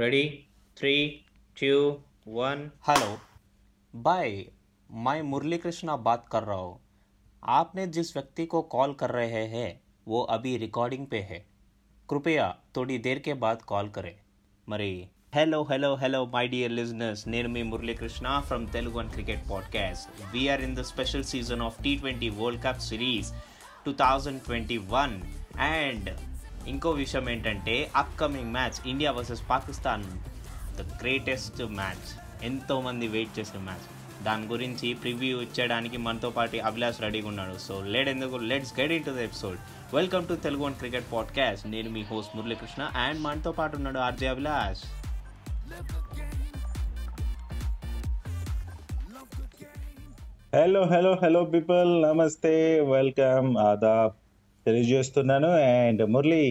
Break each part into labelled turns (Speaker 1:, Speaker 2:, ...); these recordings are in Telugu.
Speaker 1: ready? Three, two, one.
Speaker 2: Hello. Bye. मैं मुरली कृष्णा बात कर रहा हूँ। आपने जिस व्यक्ति को कॉल कर रहे हैं, वो अभी रिकॉर्डिंग पे है। कृपया थोड़ी देर के बाद कॉल करें। मरी। Hello hello hello my dear listeners निर्मी Murali Krishna from Telugu cricket podcast we are in the special season of T twenty world cup series 2021 and ఇంకో విషయం ఏంటంటే upcoming match India versus Pakistan the greatest match ఎంతోమంది వెయిట్ చేసిన మ్యాచ్ దాని గురించి ప్రివ్యూ ఇచ్చడానికి మనతో పాటు అభిలాష్ రెడీగా ఉన్నాడు. సో లేట్ ఎందుకు let's get into the episode welcome to Telugu one cricket podcast నేను మీ హోస్ట్ మురళీకృష్ణ అండ్ మనతో పాటు ఉన్నాడు RJ Abhilash.
Speaker 3: Hello hello hello people నమస్తే వెల్కమ్ ఆదాబ్ తెలియజేస్తున్నాను. అండ్ మురళి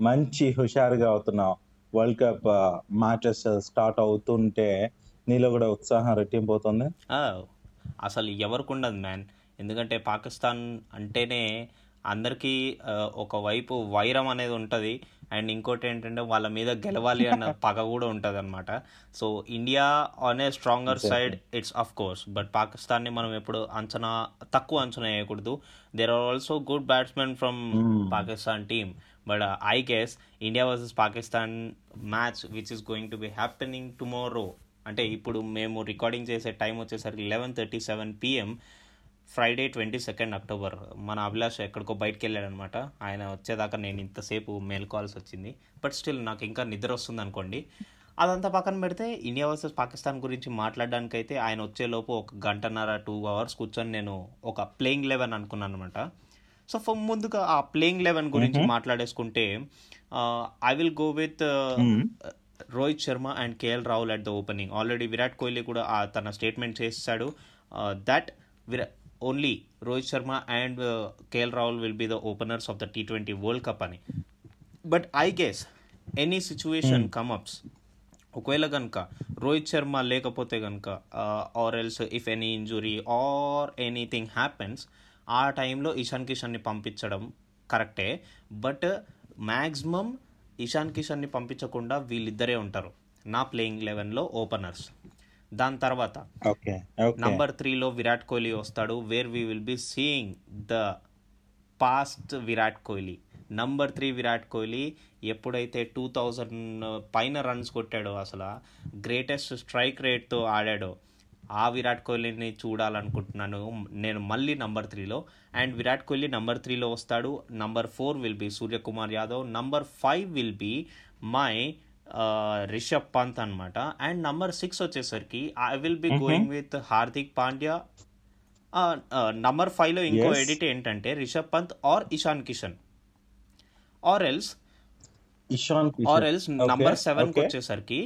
Speaker 3: మంచి హుషారుగా అవుతున్నావు. వరల్డ్ కప్ మ్యాచెస్ స్టార్ట్ అవుతుంటే నీలో కూడా ఉత్సాహం రెట్టింపోతుంది
Speaker 2: అసలు ఎవరికి ఉండదు మ్యాన్. ఎందుకంటే పాకిస్తాన్ అంటేనే అందరికీ ఒక ఒకవైపు వైరం అనేది ఉంటుంది. అండ్ ఇంకోటి ఏంటంటే వాళ్ళ మీద గెలవాలి అన్న పగ కూడా ఉంటుంది అనమాట so India on a stronger side it's of course but పాకిస్తాన్ని మనం ఎప్పుడు అంచనా తక్కువ అంచనా వేయకూడదు. There are also good batsmen from Pakistan team but I guess India versus Pakistan match which is going to be happening tomorrow అంటే ఇప్పుడు మేము రికార్డింగ్ చేసే టైం వచ్చేసరికి eleven thirty seven PM Friday twenty second October మన అభిలాష్ ఎక్కడికో బయటకు వెళ్ళాడనమాట ఆయన వచ్చేదాకా నేను ఇంతసేపు మేల్కోవాల్సి వచ్చింది. బట్ స్టిల్ నాకు ఇంకా నిద్ర వస్తుంది అనుకోండి. అదంతా పక్కన పెడితే ఇండియా వర్సెస్ పాకిస్తాన్ గురించి మాట్లాడడానికి అయితే ఆయన వచ్చేలోపు ఒక గంటన్నర టూ అవర్స్ కూర్చొని నేను ఒక ప్లేయింగ్ లెవెన్ అనుకున్నాను అనమాట సో ఫ- ముందుగా ఆ ప్లేయింగ్ లెవెన్ గురించి మాట్లాడేసుకుంటే I will go with Rohit Sharma and KL Rahul at the opening already Virat Kohli కూడా తన స్టేట్మెంట్ చేశాడు. That విరా only Rohit Sharma and KL Rahul will be the openers of the T twenty World Cup అని. But I guess any situation come ups ఒకవేళ కనుక రోహిత్ శర్మ లేకపోతే కనుక or else if any injury or anything happens ఆ టైంలో ఇషాన్ కిషన్ని పంపించడం కరెక్టే. బట్ మ్యాక్సిమం ఇషాన్ కిషన్ని పంపించకుండా వీళ్ళిద్దరే ఉంటారు. నా ప్లేయింగ్ లెవెన్లో ఓపెనర్స్ దాని తర్వాత నంబర్ త్రీలో విరాట్ కోహ్లీ వస్తాడు. Where we will be seeing the past Virat Kohli. Number three Virat Kohli ఎప్పుడైతే టూ థౌజండ్ పైన రన్స్ కొట్టాడో అసలు గ్రేటెస్ట్ స్ట్రైక్ రేట్తో ఆడాడో ఆ విరాట్ కోహ్లీని చూడాలనుకుంటున్నాను. నేను మళ్ళీ నంబర్ త్రీలో అండ్ విరాట్ కోహ్లీ నంబర్ త్రీలో వస్తాడు. Number four will be Suryakumar Yadav. Number five will be my Rishabh Pant అనమాట అండ్ నంబర్ సిక్స్ వచ్చేసరికి I will be going with Hardik Pandya. Number ఫైవ్లో ఇంకో
Speaker 3: Yes.
Speaker 2: ఎడిట్ ఏంటంటే Rishabh Pant or Ishan Kishan. Or else
Speaker 3: Ishan
Speaker 2: or else number సెవెన్కి వచ్చేసరికి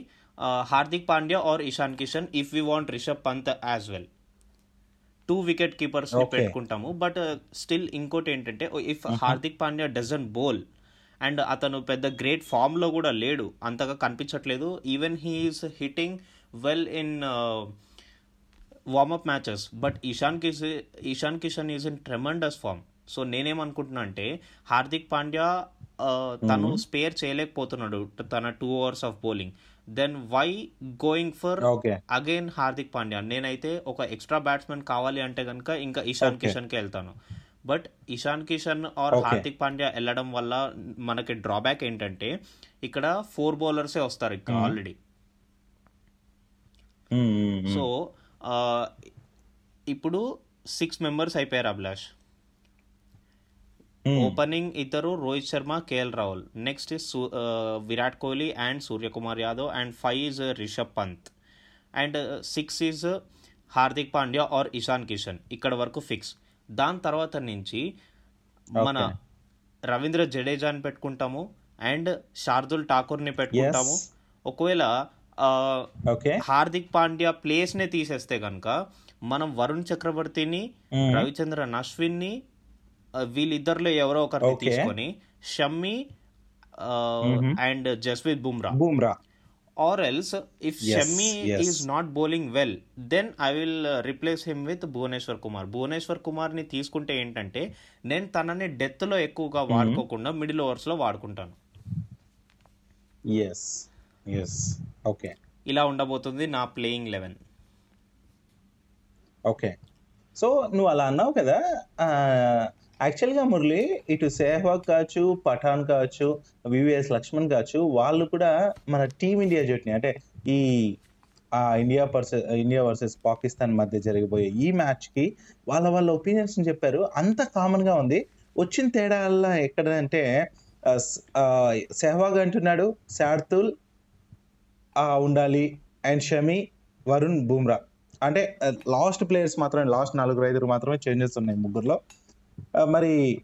Speaker 2: Hardik Pandya or Ishan Kishan if we want Rishabh Pant as well two wicket keepers. పెట్టుకుంటాము. బట్ స్టిల్ ఇంకోటి ఏంటంటే if Hardik Pandya doesn't bowl and అతను పెద్ద గ్రేట్ ఫామ్లో కూడా లేడు. అంతగా కనిపించట్లేదు. Even he's hitting well in warmup matches but Ishan కిష్ Ishan Kishan is in tremendous form so నేనేమనుకుంటున్నా అంటే హార్దిక్ పాండ్యా ఆ, తను స్పేర్ చేయలేకపోతున్నాడు. తన two overs of bowling then why going for again Hardik Pandya? నేనైతే ఒక ఎక్స్ట్రా బ్యాట్స్మెన్ కావాలి అంటే కనుక ఇంకా ఇషాన్
Speaker 3: Okay.
Speaker 2: కిషన్కి వెళ్తాను. But Ishan Kishan or. Hardik Pandya వెళ్ళడం వల్ల మనకి డ్రాబ్యాక్ ఏంటంటే ఇక్కడ ఫోర్ బౌలర్సే వస్తారు ఇక్కడ ఆల్రెడీ. సో ఇప్పుడు సిక్స్ మెంబర్స్ అయిపోయారు అభిలాష్. ఓపెనింగ్ ఇద్దరు Rohit Sharma KL Rahul. Next is Virat Kohli and Suryakumar Yadav and five is Rishabh Pant. And six is Hardik Pandya or Ishan Kishan. ఇక్కడ వరకు ఫిక్స్. దాని తర్వాత నుంచి మన. రవీంద్ర జడేజాని పెట్టుకుంటాము అండ్ శార్దుల్ ఠాకూర్ని పెట్టుకుంటాము ఒకవేళ హార్దిక్ పాండ్యా ప్లేస్ నే తీసేస్తే కనుక మనం వరుణ్ చక్రవర్తిని. రవిచంద్రన్ అశ్విన్ని ఆ, వీళ్ళిద్దరిలో ఎవరో ఒకరిని. తీసుకొని Shami and Jasprit Bumrah
Speaker 3: Bumrah
Speaker 2: or else if
Speaker 3: Yes.
Speaker 2: Is not bowling well then I will replace him with Bhuvneshwar Kumar Bhuvneshwar కుమార్ని తీసుకుంటే ఏంటంటే నేను తనని డెత్లో ఎక్కువగా వాడుకోకుండా మిడిల్ ఓవర్స్లో వాడుకుంటాను.
Speaker 3: ఎస్ ఎస్ ఓకే
Speaker 2: ఇలా ఉండబోతుంది నా ప్లేయింగ్ లెవెన్.
Speaker 3: ఓకే సో నువ్వు అలా అన్నావు కదా యాక్చువల్గా మురళి ఇటు సెహ్వాగ్ కావచ్చు పఠాన్ కావచ్చు వివిఎస్ లక్ష్మణ్ కావచ్చు వాళ్ళు కూడా మన టీమిండియా జట్టుని అంటే ఈ India versus India versus Pakistan మధ్య జరిగిపోయే ఈ మ్యాచ్కి వాళ్ళ వాళ్ళ ఒపీనియన్స్ చెప్పారు. అంత కామన్గా ఉంది. వచ్చిన తేడాల్లో ఎక్కడంటే సెహ్వాగ్ అంటున్నాడు శార్తుల్ ఉండాలి అండ్ షమి వరుణ్ బూమ్రా. అంటే లాస్ట్ ప్లేయర్స్ మాత్రమే లాస్ట్ నలుగురు ఐదుగురు మాత్రమే చేంజెస్ ఉన్నాయి ముగ్గురులో. మరి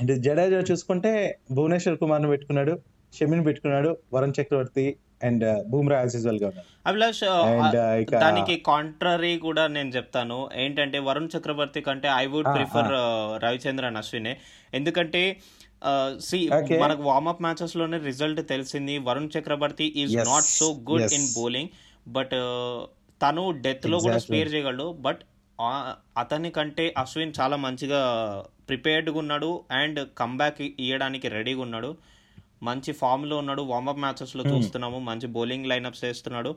Speaker 3: అంటే జడేజా చూసుకుంటే భువనేశ్వర్ కుమార్ని పెట్టుకున్నాడు షమిని పెట్టుకున్నాడు వరుణ్ చక్రవర్తి అండ్ బూమ్రా యాజ్ యూజువల్గా
Speaker 2: అభిలాష్ దానికి కాంట్రరీ కూడా నేను చెప్తాను. ఏంటంటే వరుణ్ చక్రవర్తి కంటే ఐ వుడ్ ప్రిఫర్ రవిచంద్రన్ అశ్వినే. ఎందుకంటే సి. మనకు వార్మప్ మ్యాచెస్లోనే రిజల్ట్ తెలిసింది. Varun Chakravarthy is not so good. In bowling but తను డెత్లో కూడా. స్పేర్ చేయగలడు. బట్ అతని కంటే అశ్విన్ చాలా మంచిగా ప్రిపేర్డ్గా ఉన్నాడు అండ్ కంబ్యాక్ ఇవ్వడానికి రెడీగా ఉన్నాడు. మంచి ఫామ్లో ఉన్నాడు. వార్మప్ మ్యాచెస్లో చూస్తున్నాము. మంచి బౌలింగ్ లైనప్స్ వేస్తున్నాడు.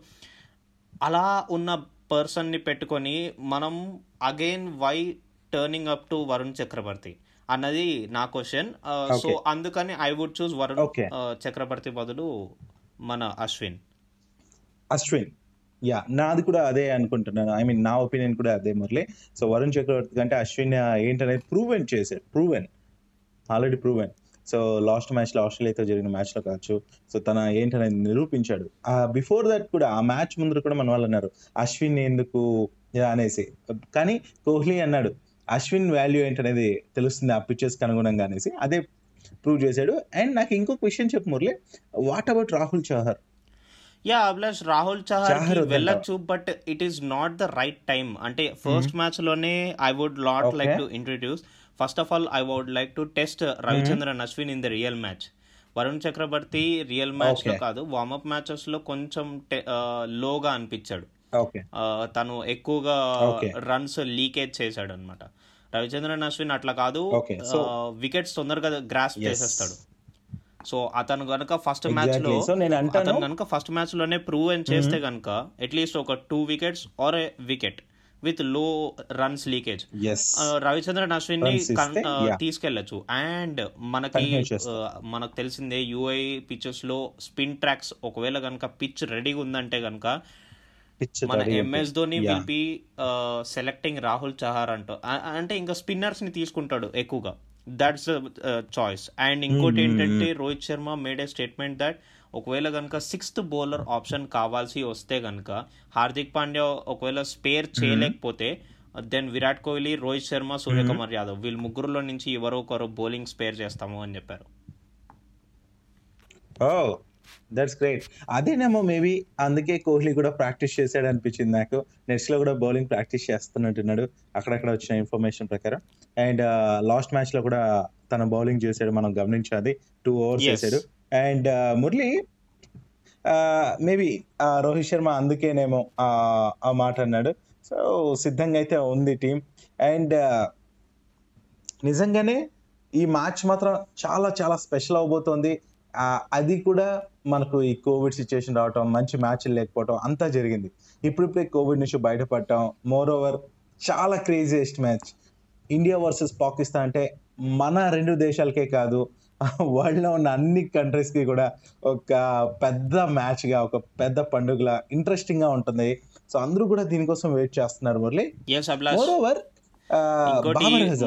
Speaker 2: అలా ఉన్న పర్సన్ని పెట్టుకొని మనం again why turning up to Varun Chakravarthy అన్నది నా క్వశ్చన్ సో. అందుకని I would choose Varun Chakravarthy బదులు మన అశ్విన్.
Speaker 3: అశ్విన్. యా నాది కూడా అదే అనుకుంటున్నాను. ఐ మీన్ నా ఒపీనియన్ కూడా అదే మురళి. సో వరుణ్ చక్రవర్తి కంటే అశ్విన్ ఏంటనేది ప్రూవెన్ చేశాడు. Proven already proven so last మ్యాచ్లో ఆస్ట్రేలియాతో జరిగిన మ్యాచ్లో కావచ్చు. సో తన ఏంటనేది నిరూపించాడు. బిఫోర్ దట్ కూడా ఆ మ్యాచ్ ముందు కూడా మన వాళ్ళు అన్నారు అశ్విన్ ఎందుకు? అనేసి. కానీ కోహ్లీ అన్నాడు అశ్విన్ వాల్యూ ఏంటనేది తెలుస్తుంది ఆ పిక్చర్స్కి అనుగుణంగా అనేసి. అదే ప్రూవ్ చేశాడు. అండ్ నాకు ఇంకొక విషయం చెప్పు Murali. What about Rahul Chahar
Speaker 2: yeah Abhilash Rahul Chahar? వెళ్ళొచ్చు but it is not the right time అంటే first మ్యాచ్లోనే I would not
Speaker 3: Okay.
Speaker 2: Like to introduce first of all I would like to test Ravichandran Ashwin in the real match Varun Chakravarthy real
Speaker 3: మ్యాచ్లో.
Speaker 2: కాదు వార్మప్ మ్యాచెస్లో కొంచెం లోగా అనిపించాడు
Speaker 3: ఓకే
Speaker 2: ఆ, తను ఎక్కువగా. రన్స్ లీకేజ్ చేశాడు అనమాట రవిచంద్రన్ అశ్విన్ అట్లా కాదు వికెట్స్ తొందరగా గ్రాస్. చేసేస్తాడు సో అతను గనుక ఫస్ట్
Speaker 3: మ్యాచ్లో
Speaker 2: అతను గనుక ఫస్ట్ మ్యాచ్లోనే ప్రూవ్ అని చేస్తే గనుక అట్లీస్ట్ ఒక two wickets or a wicket విత్లో runs leakage Ravichandran
Speaker 3: అశ్విన్ని.
Speaker 2: తీసుకెళ్ళొచ్చు అండ్ మనకి. ఆ, మనకు తెలిసిందే యూఐ పిచెస్లో స్పిన్ ట్రాక్స్ ఒకవేళ గనుక పిచ్ రెడీగా ఉందంటే గనుక
Speaker 3: పిచ్
Speaker 2: మన MS Dhoni will be selecting Rahul Chahar అంటూ. అంటే ఇంకా స్పిన్నర్స్ని తీసుకుంటాడు ఎక్కువగా. దట్స్ చాయిస్ అండ్ ఇంకోటి ఏంటంటే Rohit Sharma made a statement that ఒకవేళ కనుక సిక్స్త్ బౌలర్ ఆప్షన్ కావాల్సి వస్తే కనుక హార్దిక్ పాండ్యా ఒకవేళ స్పేర్ చేయలేకపోతే దెన్ విరాట్ కోహ్లీ రోహిత్ శర్మ సూర్యకుమార్ యాదవ్ వీళ్ళు ముగ్గురులో నుంచి ఎవరో ఒకరు బౌలింగ్ స్పేర్ చేస్తాము అని చెప్పారు.
Speaker 3: ఓ దట్స్ గ్రేట్ అదేనేమో మేబీ అందుకే కోహ్లీ కూడా ప్రాక్టీస్ చేశాడు అనిపించింది నాకు. నెక్స్ట్లో కూడా బౌలింగ్ ప్రాక్టీస్ చేస్తున్నట్టున్నాడు. అక్కడక్కడ వచ్చిన ఇన్ఫర్మేషన్ ప్రకారం. అండ్ లాస్ట్ మ్యాచ్లో కూడా తన బౌలింగ్ చేశాడు. మనం గమనించాలి టూ ఓవర్స్. చేశాడు. అండ్ మురళి మేబీ రోహిత్ శర్మ అందుకేనేమో ఆ మాట అన్నాడు. సో సిద్ధంగా అయితే ఉంది టీం అండ్ నిజంగానే ఈ మ్యాచ్ మాత్రం చాలా చాలా స్పెషల్ అవబోతోంది. అది కూడా మనకు ఈ కోవిడ్ సిచ్యుయేషన్ రావటం మంచి మ్యాచ్లు లేకపోవటం అంతా జరిగింది. ఇప్పుడిప్పుడే కోవిడ్ నుంచి బయటపడటం మోర్ ఓవర్ చాలా craziest match. India versus Pakistan అంటే మన రెండు దేశాలకే కాదు వరల్డ్లో ఉన్న అన్ని కంట్రీస్కి కూడా ఒక పెద్ద మ్యాచ్గా ఒక పెద్ద పండుగలా ఇంట్రెస్టింగ్గా ఉంటుంది. సో అందరూ కూడా దీనికోసం వెయిట్ చేస్తున్నారు మురళి. మోర్ ఓవర్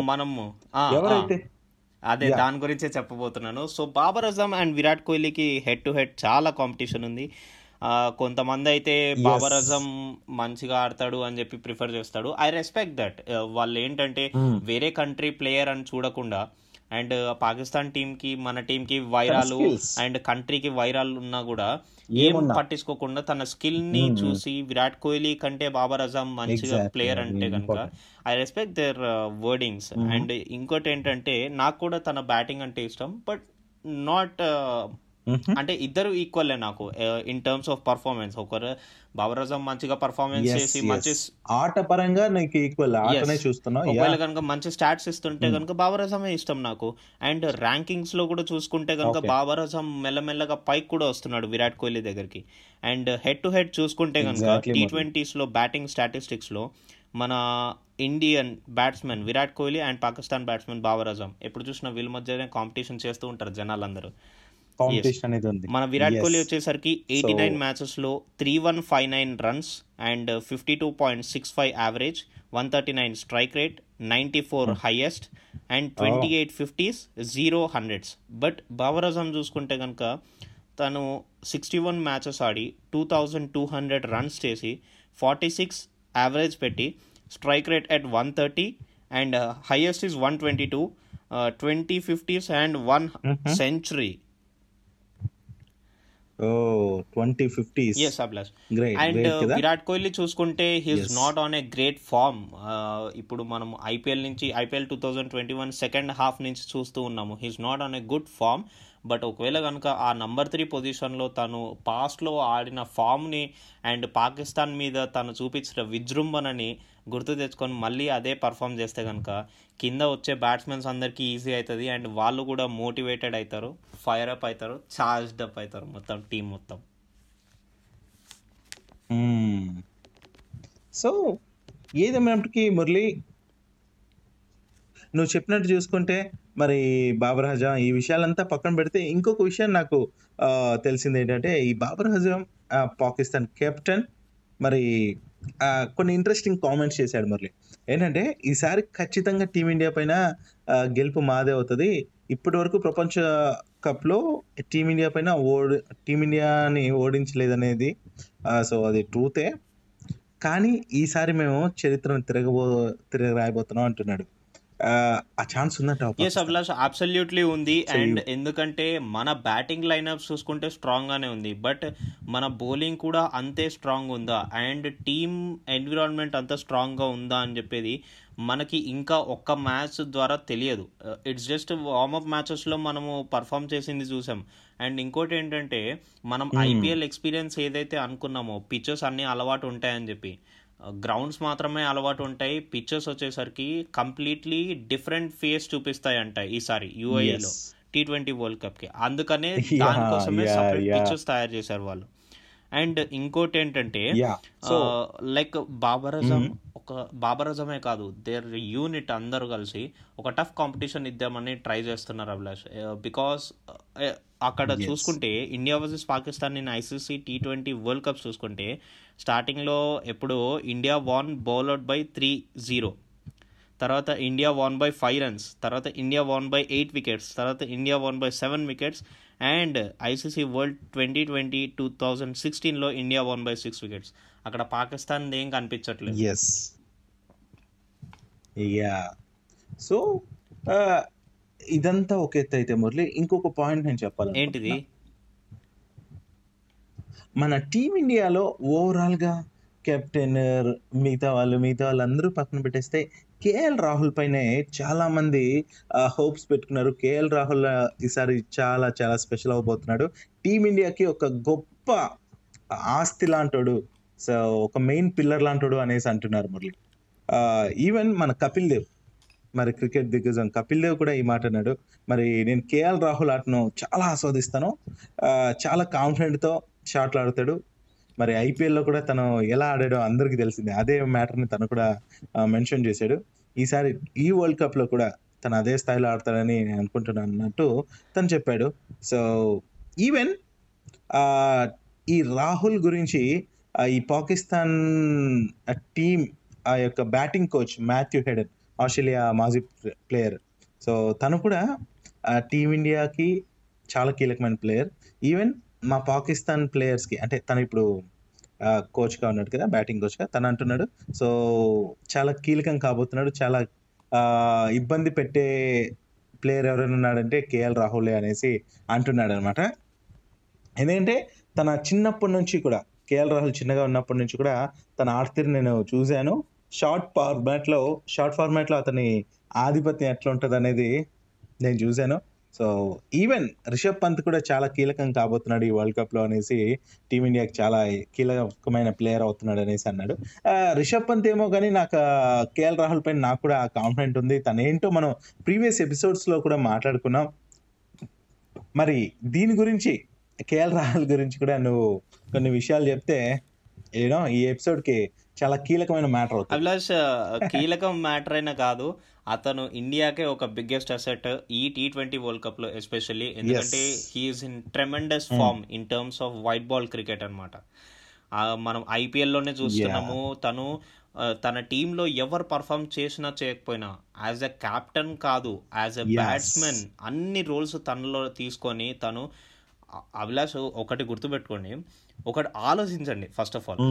Speaker 2: మనము.
Speaker 3: ఎవరైతే
Speaker 2: అదే. దాని గురించే చెప్పబోతున్నాను. సో బాబర్ అజమ్ అండ్ విరాట్ కోహ్లీకి హెడ్ టు హెడ్ చాలా కాంపిటీషన్ ఉంది. ఆ, కొంతమంది అయితే బాబర్ అజమ్ మంచిగా ఆడతాడు అని చెప్పి ప్రిఫర్ చేస్తాడు. ఐ రెస్పెక్ట్ దట్ వాళ్ళు ఏంటంటే వేరే కంట్రీ ప్లేయర్ అని చూడకుండా అండ్ పాకిస్తాన్ టీం కి మన టీం కి వైరాలు. అండ్ కంట్రీకి వైరాలు ఉన్నా కూడా ఏం. పట్టించుకోకుండా తన స్కిల్ని చూసి విరాట్ కోహ్లీ కంటే బాబర్ అజమ్ మంచిగా. ప్లేయర్ అంటే కనుక. I respect their wordings and ఇంకోటి ఏంటంటే నాకు కూడా తన బ్యాటింగ్ అంటే ఇష్టం బట్ నాట్ అంటే ఇద్దరు ఈక్వల్లే నాకు. ఇన్ టర్మ్స్ ఆఫ్ పర్ఫార్మెన్స్ ఒకరు బాబర్ అజం మంచిగా పర్ఫార్మెన్స్ చేసి మంచి
Speaker 3: ఆట పరంగా నీకు ఈక్వల్ ఆటనే చూస్తున్నావు.
Speaker 2: ఒకవేళ కనుక మంచి స్టాట్స్ ఇస్తుంటే కనుక బాబర్ అజమే ఇష్టం నాకు. అండ్ ర్యాంకింగ్స్లో కూడా చూసుకుంటే కనుక బాబర్ అజం మెల్లమెల్లగా పైకి కూడా వస్తున్నాడు విరాట్ కోహ్లీ దగ్గరికి. అండ్ హెడ్ టు హెడ్ చూసుకుంటే కనుక టీ ట్వంటీస్లో బ్యాటింగ్ స్టాటిస్టిక్స్లో మన Indian batsmen Virat Kohli and Pakistan batsmen Babar Azam ఎప్పుడు చూసినా వీళ్ళ మధ్యనే కాంపిటీషన్ చేస్తూ ఉంటారు జనాలందరూ.
Speaker 3: కాంపిటీషన్ అనేది ఉంది.
Speaker 2: మన విరాట్ కోహ్లీ వచ్చేసరికి eighty nine మ్యాచెస్లో three one five nine runs and fifty two point six five average one thirty nine strike rate ninety four highest and twenty eight fifties zero hundreds but Babar Azam చూసుకుంటే కనుక తను సిక్స్టీ వన్ మ్యాచెస్ ఆడి two thousand two hundred runs చేసి ఫార్టీ సిక్స్ యావరేజ్ పెట్టి strike rate at one thirty and highest is one twenty two twenty fifties and one century
Speaker 3: twenty fifties
Speaker 2: yes Abhilash
Speaker 3: great
Speaker 2: and Virat Kohli చూసుకుంటే he's not on a great form ఇప్పుడు మనం ఐపీఎల్ నుంచి IPL two thousand twenty one second half నుంచి చూస్తూ ఉన్నాము. He's not on a good form but ఒకవేళ కనుక ఆ నంబర్ త్రీ పొజిషన్లో తను పాస్ట్లో ఆడిన ఫామ్ని అండ్ పాకిస్తాన్ మీద తను చూపించిన విజృంభణని గుర్తు తెచ్చుకొని మళ్ళీ అదే పర్ఫామ్ చేస్తే కనుక కింద వచ్చే బ్యాట్స్మెన్స్ అందరికీ ఈజీ అవుతుంది అండ్ వాళ్ళు కూడా మోటివేటెడ్ అవుతారు ఫైర్ అప్ అవుతారు చార్జ్డ్ అప్ అవుతారు మొత్తం టీం మొత్తం. Hmm.
Speaker 3: సో ఏదేమైనప్పటికీ మురళి? నువ్వు చెప్పినట్టు చూసుకుంటే మరి బాబర్ హజాం ఈ విషయాలంతా పక్కన పెడితే ఇంకొక విషయం నాకు తెలిసింది ఏంటంటే ఈ బాబర్ హజాం పాకిస్తాన్ కెప్టెన్ మరి కొన్ని ఇంట్రెస్టింగ్ కామెంట్స్ చేశాడు మురళి. ఏంటంటే ఈసారి ఖచ్చితంగా టీమిండియా పైన గెలుపు మాదే అవుతుంది. ఇప్పటి వరకు ప్రపంచ కప్లో టీమిండియా పైన ఓడి టీమిండియాని ఓడించలేదనేది సో అది ట్రూతే కానీ ఈసారి మేము చరిత్రను తిరగబో తిరగ రాయబోతున్నాం అంటున్నాడు. ఆ, ఛాన్స్ ఉందంట
Speaker 2: ఎస్ అభిలాష్ అబ్సల్యూట్లీ ఉంది. అండ్ ఎందుకంటే మన బ్యాటింగ్ లైనప్స్ చూసుకుంటే స్ట్రాంగ్ గానే ఉంది. బట్ మన బౌలింగ్ కూడా అంతే స్ట్రాంగ్ ఉందా? అండ్ టీమ్ ఎన్విరాన్మెంట్ అంత స్ట్రాంగ్గా ఉందా అని చెప్పేది మనకి ఇంకా ఒక్క మ్యాచ్ ద్వారా తెలియదు. ఇట్స్ జస్ట్ వార్మప్ మ్యాచెస్లో మనము పర్ఫామ్ చేసింది చూసాం. అండ్ ఇంకోటి ఏంటంటే మనం ఐపీఎల్ ఎక్స్పీరియన్స్ ఏదైతే అనుకున్నామో పిక్చర్స్ అన్ని అలవాటు ఉంటాయని చెప్పి. గ్రౌండ్స్ మాత్రమే అలవాటు ఉంటాయి. పిక్చర్స్ వచ్చేసరికి కంప్లీట్లీ డిఫరెంట్ ఫేస్ చూపిస్తాయి అంట ఈసారి యూఐలో టీ ట్వంటీ వరల్డ్ కప్కి అందుకనే దానికోసమే సపరేట్. పిక్చర్స్ తయారు చేశారు వాళ్ళు. అండ్ ఇంకోటి ఏంటంటే లైక్ బాబరజం ఒక బాబరజమే కాదు దేర్ యూనిట్ అందరూ కలిసి ఒక టఫ్ కాంపిటీషన్ ఇద్దామని ట్రై చేస్తున్నారు అభిలాష్. బికాస్ అక్కడ చూసుకుంటే India versus Pakistan in ICC T twenty world cup చూసుకుంటే స్టార్టింగ్లో ఎప్పుడు India won bowl out by three zero తర్వాత India won by five runs తర్వాత India won by eight wickets తర్వాత India won by seven wickets and ICC world twenty twenty two thousand సిక్స్టీన్లో India won by six wickets అక్కడ పాకిస్తాన్ ఏం కనిపించట్లేదు.
Speaker 3: ఎస్ యా సో ఇదంతా ఒక ఎత్తు అయితే మురళి ఇంకొక పాయింట్ నేను చెప్పాలి
Speaker 2: ఏంటిది?
Speaker 3: మన టీమిండియాలో ఓవరాల్గా కెప్టెన్ మిగతా వాళ్ళు మిగతా వాళ్ళందరూ పక్కన పెట్టేస్తే కేఎల్ రాహుల్ పైనే చాలా మంది హోప్స్ పెట్టుకున్నారు. కేఎల్ రాహుల్ ఈసారి చాలా చాలా స్పెషల్ అవబోతున్నాడు. టీమిండియాకి ఒక గొప్ప ఆస్తి లాంటోడు సో ఒక మెయిన్ పిల్లర్ లాంటోడు అనేసి అంటున్నారు మురళి. ఈవెన్ మన కపిల్ దేవ్. మరి క్రికెట్ దిగ్గజం కపిల్ దేవ్ కూడా ఈ మాట అన్నాడు. మరి నేను కేఎల్ రాహుల్ ఆటను చాలా ఆస్వాదిస్తాను. చాలా కాన్ఫిడెంట్తో షాట్లు ఆడతాడు. మరి ఐపీఎల్లో కూడా తను ఎలా ఆడాడో అందరికీ తెలిసిందే. అదే మ్యాటర్ని తను కూడా మెన్షన్ చేశాడు. ఈసారి ఈ వరల్డ్ కప్లో కూడా తను అదే స్థాయిలో ఆడతాడని నేను అనుకుంటున్నాను అన్నట్టు తను చెప్పాడు. సో ఈవెన్ ఈ రాహుల్ గురించి ఈ పాకిస్తాన్ టీం ఆ యొక్క batting coach Matthew Hayden Australia మాజీ ప్లేయర్. సో తను కూడా టీమిండియాకి చాలా కీలకమైన ప్లేయర్. ఈవెన్ మా పాకిస్తాన్ ప్లేయర్స్కి అంటే తను ఇప్పుడు కోచ్గా ఉన్నాడు కదా బ్యాటింగ్ కోచ్గా తను అంటున్నాడు సో చాలా కీలకం కాబోతున్నాడు చాలా ఇబ్బంది పెట్టే ప్లేయర్ ఎవరైనా ఉన్నాడంటే కేఎల్ రాహులే అనేసి అంటున్నాడు అనమాట ఎందుకంటే తన చిన్నప్పటి నుంచి కూడా కేఎల్ రాహుల్ చిన్నగా ఉన్నప్పటి నుంచి కూడా తన ఆర్తిని నేను చూశాను. షార్ట్ ఫార్మాట్లో షార్ట్ ఫార్మాట్లో అతని ఆధిపత్యం ఎట్లా ఉంటుంది అనేది నేను చూశాను. సో ఈవెన్ రిషబ్ పంత్ కూడా చాలా కీలకం కాబోతున్నాడు ఈ వరల్డ్ కప్లో అనేసి టీమిండియాకి చాలా కీలకమైన ప్లేయర్ అవుతున్నాడు అనేసి అన్నాడు. రిషబ్ పంత్ ఏమో కానీ నాకు కేఎల్ రాహుల్ పైన నాకు కూడా కాన్ఫిడెంట్ ఉంది. తను ఏంటో మనం ప్రీవియస్ ఎపిసోడ్స్లో కూడా మాట్లాడుకున్నాం. మరి దీని గురించి కేఎల్ రాహుల్ గురించి కూడా నువ్వు కొన్ని విషయాలు చెప్తే యూనో ఈ ఎపిసోడ్కి చాలా కీలకమైన మ్యాటర్ అవుతుంది.
Speaker 2: అభిలాష్ కీలకం మ్యాటర్ అయినా కాదు అతను ఇండియాకే ఒక బిగ్గెస్ట్ అసెట్ ఈ టీ ట్వంటీ వరల్డ్ కప్లో ఎస్పెషల్లీ ఎందుకంటే he's in tremendous form in terms of white ball cricket అనమాట మనం IPL లోనే చూస్తున్నాము. తను తన టీంలో ఎవరు పర్ఫామ్ చేసినా చేయకపోయినా యాజ్ ఎ కెప్టెన్ కాదు యాజ్ ఎ. బ్యాట్స్మెన్ అన్ని రోల్స్ తనలో తీసుకొని తను అభిలాష్ ఒకటి గుర్తుపెట్టుకోండి. ఒకటి ఆలోచించండి ఫస్ట్ ఆఫ్ ఆల్.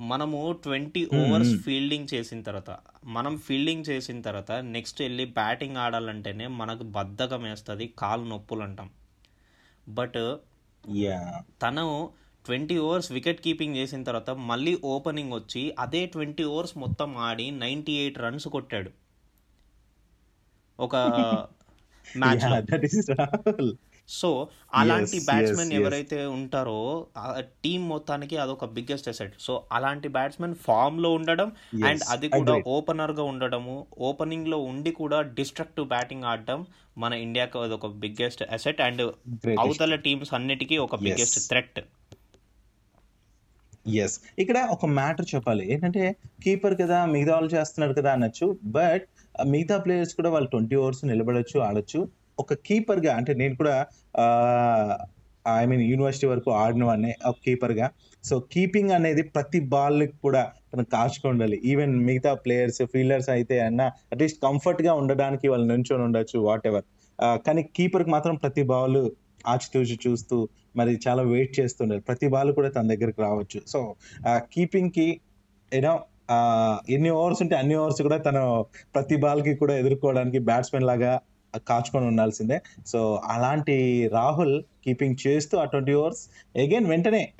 Speaker 2: మనము ట్వంటీ ఓవర్స్ ఫీల్డింగ్ చేసిన తర్వాత మనం ఫీల్డింగ్ చేసిన తర్వాత నెక్స్ట్ వెళ్ళి బ్యాటింగ్ ఆడాలంటేనే మనకు బద్ధకం వేస్తుంది కాలు నొప్పులు అంటాం. బట్ తను ట్వంటీ ఓవర్స్ వికెట్ కీపింగ్ చేసిన తర్వాత మళ్ళీ ఓపెనింగ్ వచ్చి అదే ట్వంటీ ఓవర్స్ మొత్తం ఆడి నైంటీ ఎయిట్ రన్స్ కొట్టాడు. ఒక మ్యాచ్ సో అలాంటి బ్యాట్స్మెన్. ఎవరైతే ఉంటారో టీం మొత్తానికి అదొక బిగ్గెస్ట్ అసెట్ సో అలాంటి బ్యాట్స్మెన్ ఫామ్లో ఉండడం అండ్ అది కూడా. ఓపెనర్గా ఉండడము ఓపెనింగ్లో ఉండి కూడా డిస్ట్రక్టివ్ బ్యాటింగ్ ఆడడం మన ఇండియాకి అదొక బిగ్గెస్ట్ అసెట్ అండ్. అవతల టీమ్స్ అన్నిటికీ ఒక బిగ్గెస్ట్ థ్రెట్
Speaker 3: ఎస్ ఇక్కడ ఒక మ్యాటర్ చెప్పాలి ఏంటంటే కీపర్ కదా మిగతా వాళ్ళు చేస్తున్నారు కదా అనొచ్చు బట్ మిగతా ప్లేయర్స్ కూడా వాళ్ళు ట్వంటీ ఓవర్స్ నిలబడొచ్చు ఆడొచ్చు ఒక కీపర్గా అంటే నేను కూడా ఐ మీన్ యూనివర్సిటీ వరకు ఆడిన వాడిని ఒక కీపర్గా సో కీపింగ్ అనేది ప్రతి బాల్ కూడా తను కాచుకుండాలి ఉండాలి. ఈవెన్ మిగతా ప్లేయర్స్ ఫీల్డర్స్ అయితే అన్న అట్లీస్ట్ కంఫర్ట్గా ఉండడానికి వాళ్ళు నుంచొని ఉండొచ్చు వాట్ ఎవర్ కానీ కీపర్కి మాత్రం ప్రతి బాల్ ఆచితూచి చూస్తూ మరి చాలా వెయిట్ చేస్తుండాలి ప్రతి బాల్ కూడా తన దగ్గరికి రావచ్చు. సో కీపింగ్కి యూనో ఎన్ని ఓవర్స్ ఉంటే అన్ని ఓవర్స్ కూడా తను ప్రతి బాల్కి కూడా ఎదుర్కోవడానికి బ్యాట్స్మెన్ లాగా కాచుకొని ఉండాల్సిందే. సో అలాంటి రాహుల్ కీపింగ్ చేస్తూ ఆ ట్వంటీ ఓవర్స్ అగైన్ వెంటనే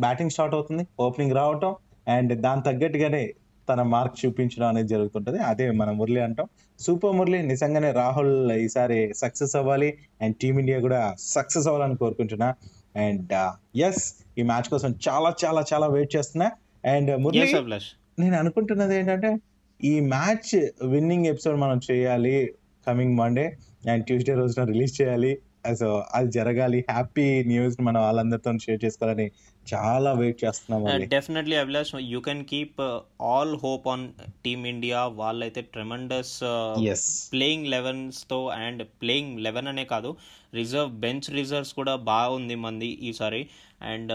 Speaker 3: బ్యాటింగ్ స్టార్ట్ అవుతుంది ఓపెనింగ్ రావటం అండ్ దాని తగ్గట్టుగానే తన మార్క్ చూపించడం అనేది జరుగుతుంటది. అదే మన మురళి అంటాం. సూపర్ మురళి నిజంగానే రాహుల్ ఈసారి సక్సెస్ అవ్వాలి అండ్ టీమిండియా కూడా సక్సెస్ అవ్వాలని కోరుకుంటున్నా. అండ్ ఎస్ ఈ మ్యాచ్ కోసం చాలా చాలా చాలా వెయిట్ చేస్తున్నా. అండ్ మురళి నేను అనుకుంటున్నది ఏంటంటే ఈ మ్యాచ్ విన్నింగ్ ఎపిసోడ్ మనం చేయాలి కమింగ్ మండే అండ్ ట్యూస్డే రోజున రిలీజ్ చేయాలి. సో అది జరగాలి. హ్యాపీ న్యూస్ మనం వాళ్ళందరితో షేర్ చేసుకోవాలని చాలా వెయిట్ చేస్తున్నాం.
Speaker 2: Definitely Abhilash you can keep all hope on team India వాళ్ళైతే ట్రెమండస్. ప్లేయింగ్ లెవెన్స్తో అండ్ ప్లేయింగ్ లెవెన్ అనే కాదు. రిజర్వ్ బెంచ్ రిజర్వ్స్ కూడా బాగుంది మంది ఈసారి. అండ్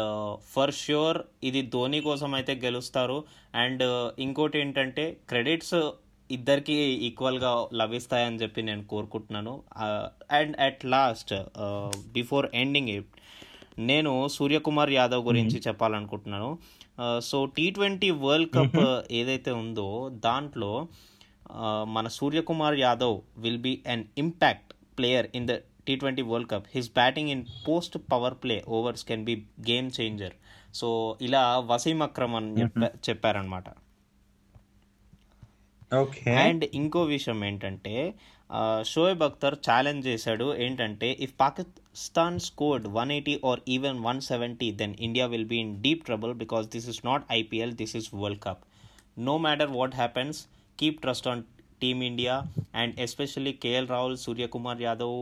Speaker 2: ఫర్ ష్యూర్ ఇది ధోని కోసం అయితే గెలుస్తారు. అండ్ ఇంకోటి ఏంటంటే క్రెడిట్స్ ఇద్దరికి ఈక్వల్గా లభిస్తాయని చెప్పి నేను కోరుకుంటున్నాను. And at last before ending it నేను సూర్యకుమార్ యాదవ్ గురించి చెప్పాలనుకుంటున్నాను. So T twenty world cup ఏదైతే ఉందో దాంట్లో మన Suryakumar Yadav will be an impact player in the T twenty world cup his batting in post power play overs can be game changer so ఇలా వసీం అక్రమ్ అని చెప్ప- చెప్పారనమాట
Speaker 3: ఓకే.
Speaker 2: అండ్ ఇంకో విషయం ఏంటంటే షోయబ్ అఖ్తర్ ఛాలెంజ్ చేశాడు ఏంటంటే if Pakistan scored one eighty or even one seventy then India will be in deep trouble because this is not IPL this is world cup no matter what happens keep trust on team India and especially KL Rahul Suryakumar Yadav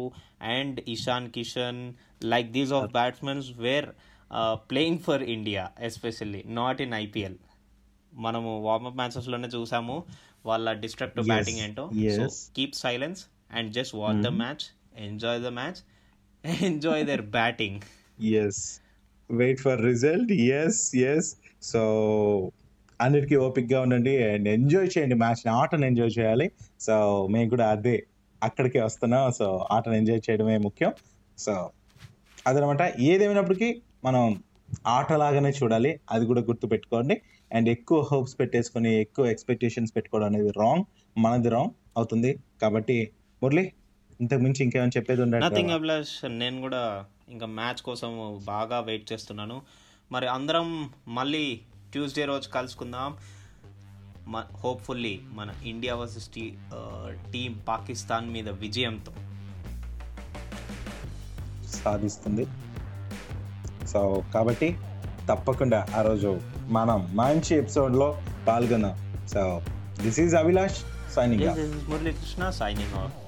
Speaker 2: and Ishan Kishan like these of batsmens were playing for India especially not in IPL మనము వార్మప్ మ్యాచెస్లోనే చూసాము. వాళ్ళ డిస్ట్రక్టివ్ బ్యాటింగ్ ఏంటో. So. Keep silence and just watch the match enjoy the match enjoy their batting
Speaker 3: yes wait for result yes yes so అన్నిటికీ ఓపిక్గా ఉండండి అండ్ ఎంజాయ్ చేయండి మ్యాచ్ ఆటను ఎంజాయ్ చేయాలి. సో మేము కూడా అదే అక్కడికే వస్తున్నాం. సో ఆటను ఎంజాయ్ చేయడమే ముఖ్యం. సో అదనమాట. ఏదేమైనప్పటికీ మనం ఆటలాగానే చూడాలి. అది కూడా గుర్తు పెట్టుకోండి అండ్ ఎక్కువ హోప్స్ పెట్టేసుకొని ఎక్కువ ఎక్స్పెక్టేషన్స్ పెట్టుకోవడం అనేది రాంగ్ మనది రాంగ్ అవుతుంది. కాబట్టి మురళి ఇంతకు మించి ఇంకేమైనా చెప్పేది
Speaker 2: నథింగ్
Speaker 3: ఉండండి
Speaker 2: అభిలాష్ నేను కూడా ఇంకా మ్యాచ్ కోసం బాగా వెయిట్ చేస్తున్నాను. మరి అందరం మళ్ళీ ట్యూస్డే రోజు కలుసుకుందాం. హోప్ఫుల్లీ మన India versus T team Pakistan మీద విజయంతో.
Speaker 3: సాధిస్తుంది. సో కాబట్టి తప్పకుండా ఆ రోజు మనం మంచి ఎపిసోడ్లో పాల్గొన్నాం so this is Abhilash signing
Speaker 2: Krishna signing off.